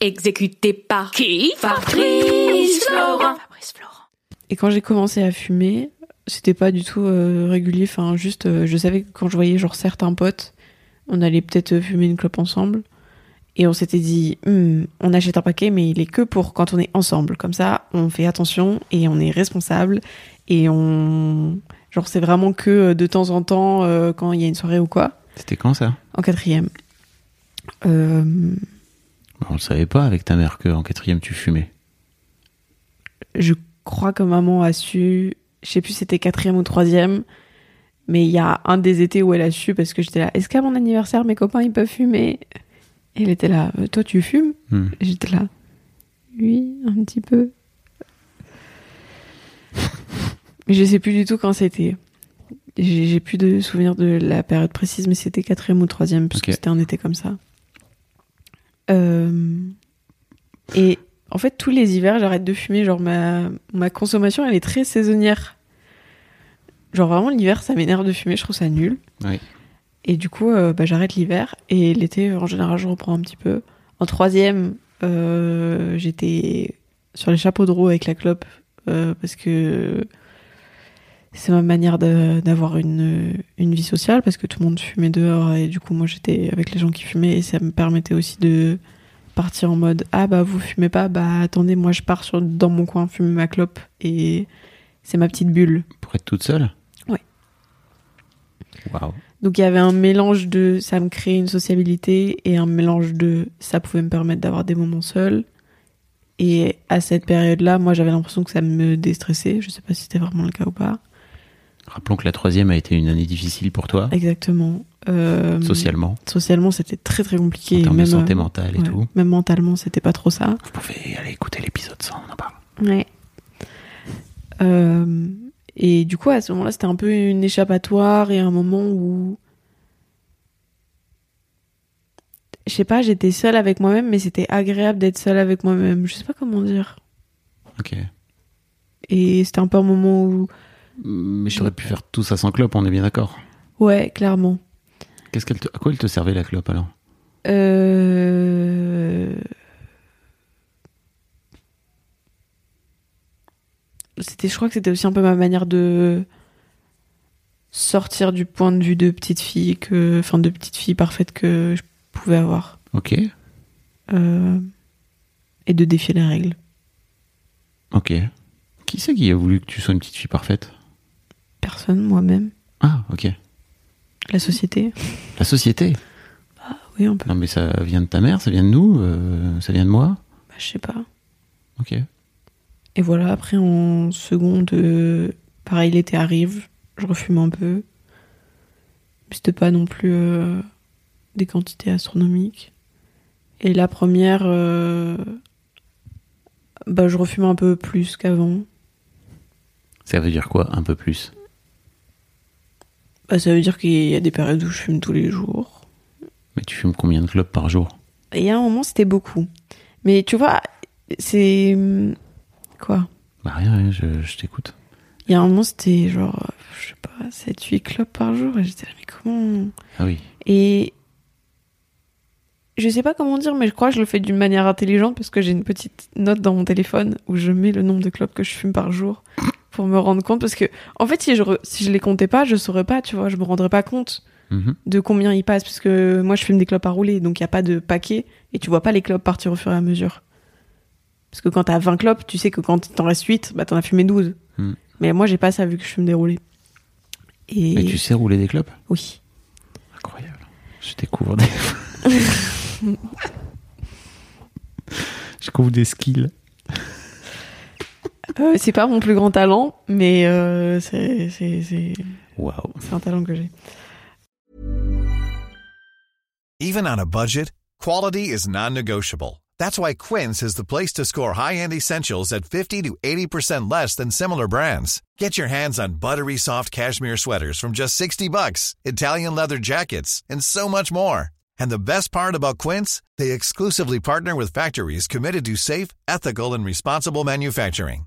Exécuté par qui Fabrice Florent. Fabrice Florent. Et quand j'ai commencé à fumer, c'était pas du tout euh, régulier. Enfin, juste, euh, je savais que quand je voyais genre certains potes, on allait peut-être euh, fumer une clope ensemble. Et on s'était dit, Hmm, on achète un paquet, mais il est que pour quand on est ensemble. Comme ça, on fait attention et on est responsable. Et on. Genre, c'est vraiment que de temps en temps, euh, quand il y a une soirée ou quoi. C'était quand ça? En quatrième. Euh, On le savait pas avec ta mère qu'en quatrième tu fumais. je crois que maman a su. Je sais plus si c'était quatrième ou troisième. Mais il y a un des étés où elle a su parce que j'étais là. Est-ce qu'à mon anniversaire, mes copains, ils peuvent fumer? Et elle était là. Euh, Toi, tu fumes? Hmm. J'étais là. Oui, un petit peu. Mais je sais plus du tout quand c'était. J'ai plus de souvenirs de la période précise, mais c'était quatrième ou troisième, parce que Ok. c'était un été comme ça. Euh, Et en fait, tous les hivers, j'arrête de fumer. Genre, ma, ma consommation, elle est très saisonnière. Genre, vraiment, l'hiver, ça m'énerve de fumer, je trouve ça nul. Oui. Et du coup, euh, bah, j'arrête l'hiver. Et l'été, en général, je reprends un petit peu. En troisième, euh, j'étais sur les chapeaux de roue avec la clope euh, parce que c'est ma manière d'avoir une, une vie sociale parce que tout le monde fumait dehors et du coup moi j'étais avec les gens qui fumaient et ça me permettait aussi de partir en mode ah bah vous fumez pas bah attendez moi je pars sur, dans mon coin fumer ma clope et c'est ma petite bulle Pour être toute seule? Ouais. Waouh. donc il y avait un mélange de ça me créait une sociabilité et un mélange de ça pouvait me permettre d'avoir des moments seuls. Et à cette période-là, moi j'avais l'impression que ça me déstressait. Je sais pas si c'était vraiment le cas ou pas. Rappelons que la troisième a été une année difficile pour toi, Exactement. Euh, socialement, Socialement, c'était très très compliqué. en termes même, de santé euh, mentale et ouais, tout. Même mentalement, c'était pas trop ça. Vous pouvez aller écouter l'épisode 100, on en parle. Ouais. Euh, et du coup, à ce moment-là, c'était un peu une échappatoire et un moment où. Je sais pas, j'étais seule avec moi-même, mais c'était agréable d'être seule avec moi-même. Je sais pas comment dire. Ok. Et c'était un peu un moment où. Mais j'aurais pu faire tout ça sans clope, on est bien d'accord. Ouais, clairement. Qu'est-ce qu'elle te... À quoi elle te servait la clope alors? Euh... C'était, je crois que c'était aussi un peu ma manière de sortir du point de vue de petite fille que, enfin, de petite fille parfaite que je pouvais avoir Ok. Euh, et de défier les règles. Ok. Qui c'est qui a voulu que tu sois une petite fille parfaite? Personne, moi-même, Ah, ok. la société. La société Oui, un peu. Non mais ça vient de ta mère, ça vient de nous, euh, ça vient de moi Bah, je sais pas. Ok. Et voilà, après en seconde, euh, pareil, l'été arrive, je refume un peu. Mais C'était pas non plus euh, des quantités astronomiques. Et la première, bah, je refume un peu plus qu'avant. Ça veut dire quoi, un peu plus? Bah, ça veut dire qu'il y a des périodes où je fume tous les jours. Mais tu fumes combien de clopes par jour? Et il y a un moment, c'était beaucoup. Mais tu vois, c'est. hum, Quoi? Bah rien, rien, je, je t'écoute. Il y a un moment, c'était genre, je sais pas, 7-8 clopes par jour. Et j'étais là, mais comment. Ah oui. Et je sais pas comment dire, mais je crois que je le fais d'une manière intelligente parce que j'ai une petite note dans mon téléphone où je mets le nombre de clopes que je fume par jour pour me rendre compte. Parce que, en fait, si je, re- si je les comptais pas, je saurais pas, tu vois, je me rendrais pas compte Mhm. de combien ils passent parce que moi je fume des clopes à rouler donc il y a pas de paquet et tu vois pas les clopes partir au fur et à mesure. Parce que quand t'as 20 clopes, tu sais que quand t'en reste 8, bah t'en as fumé 12. Hmm. Mais moi j'ai pas ça vu que je fume des roulés. Et, Mais tu sais rouler des clopes? Oui. Incroyable. Je découvre des... je découvre des skills. Euh, c'est pas mon plus grand talent, mais euh, c'est c'est- c'est- Waouh. c'est un talent que j'ai. Even on a budget, quality is non-negotiable. That's why Quince is the place to score high-end essentials at 50 to 80% less than similar brands. Get your hands on buttery soft cashmere sweaters from just 60 bucks, Italian leather jackets, and so much more. And the best part about Quince, they exclusively partner with factories committed to safe, ethical, and responsible manufacturing.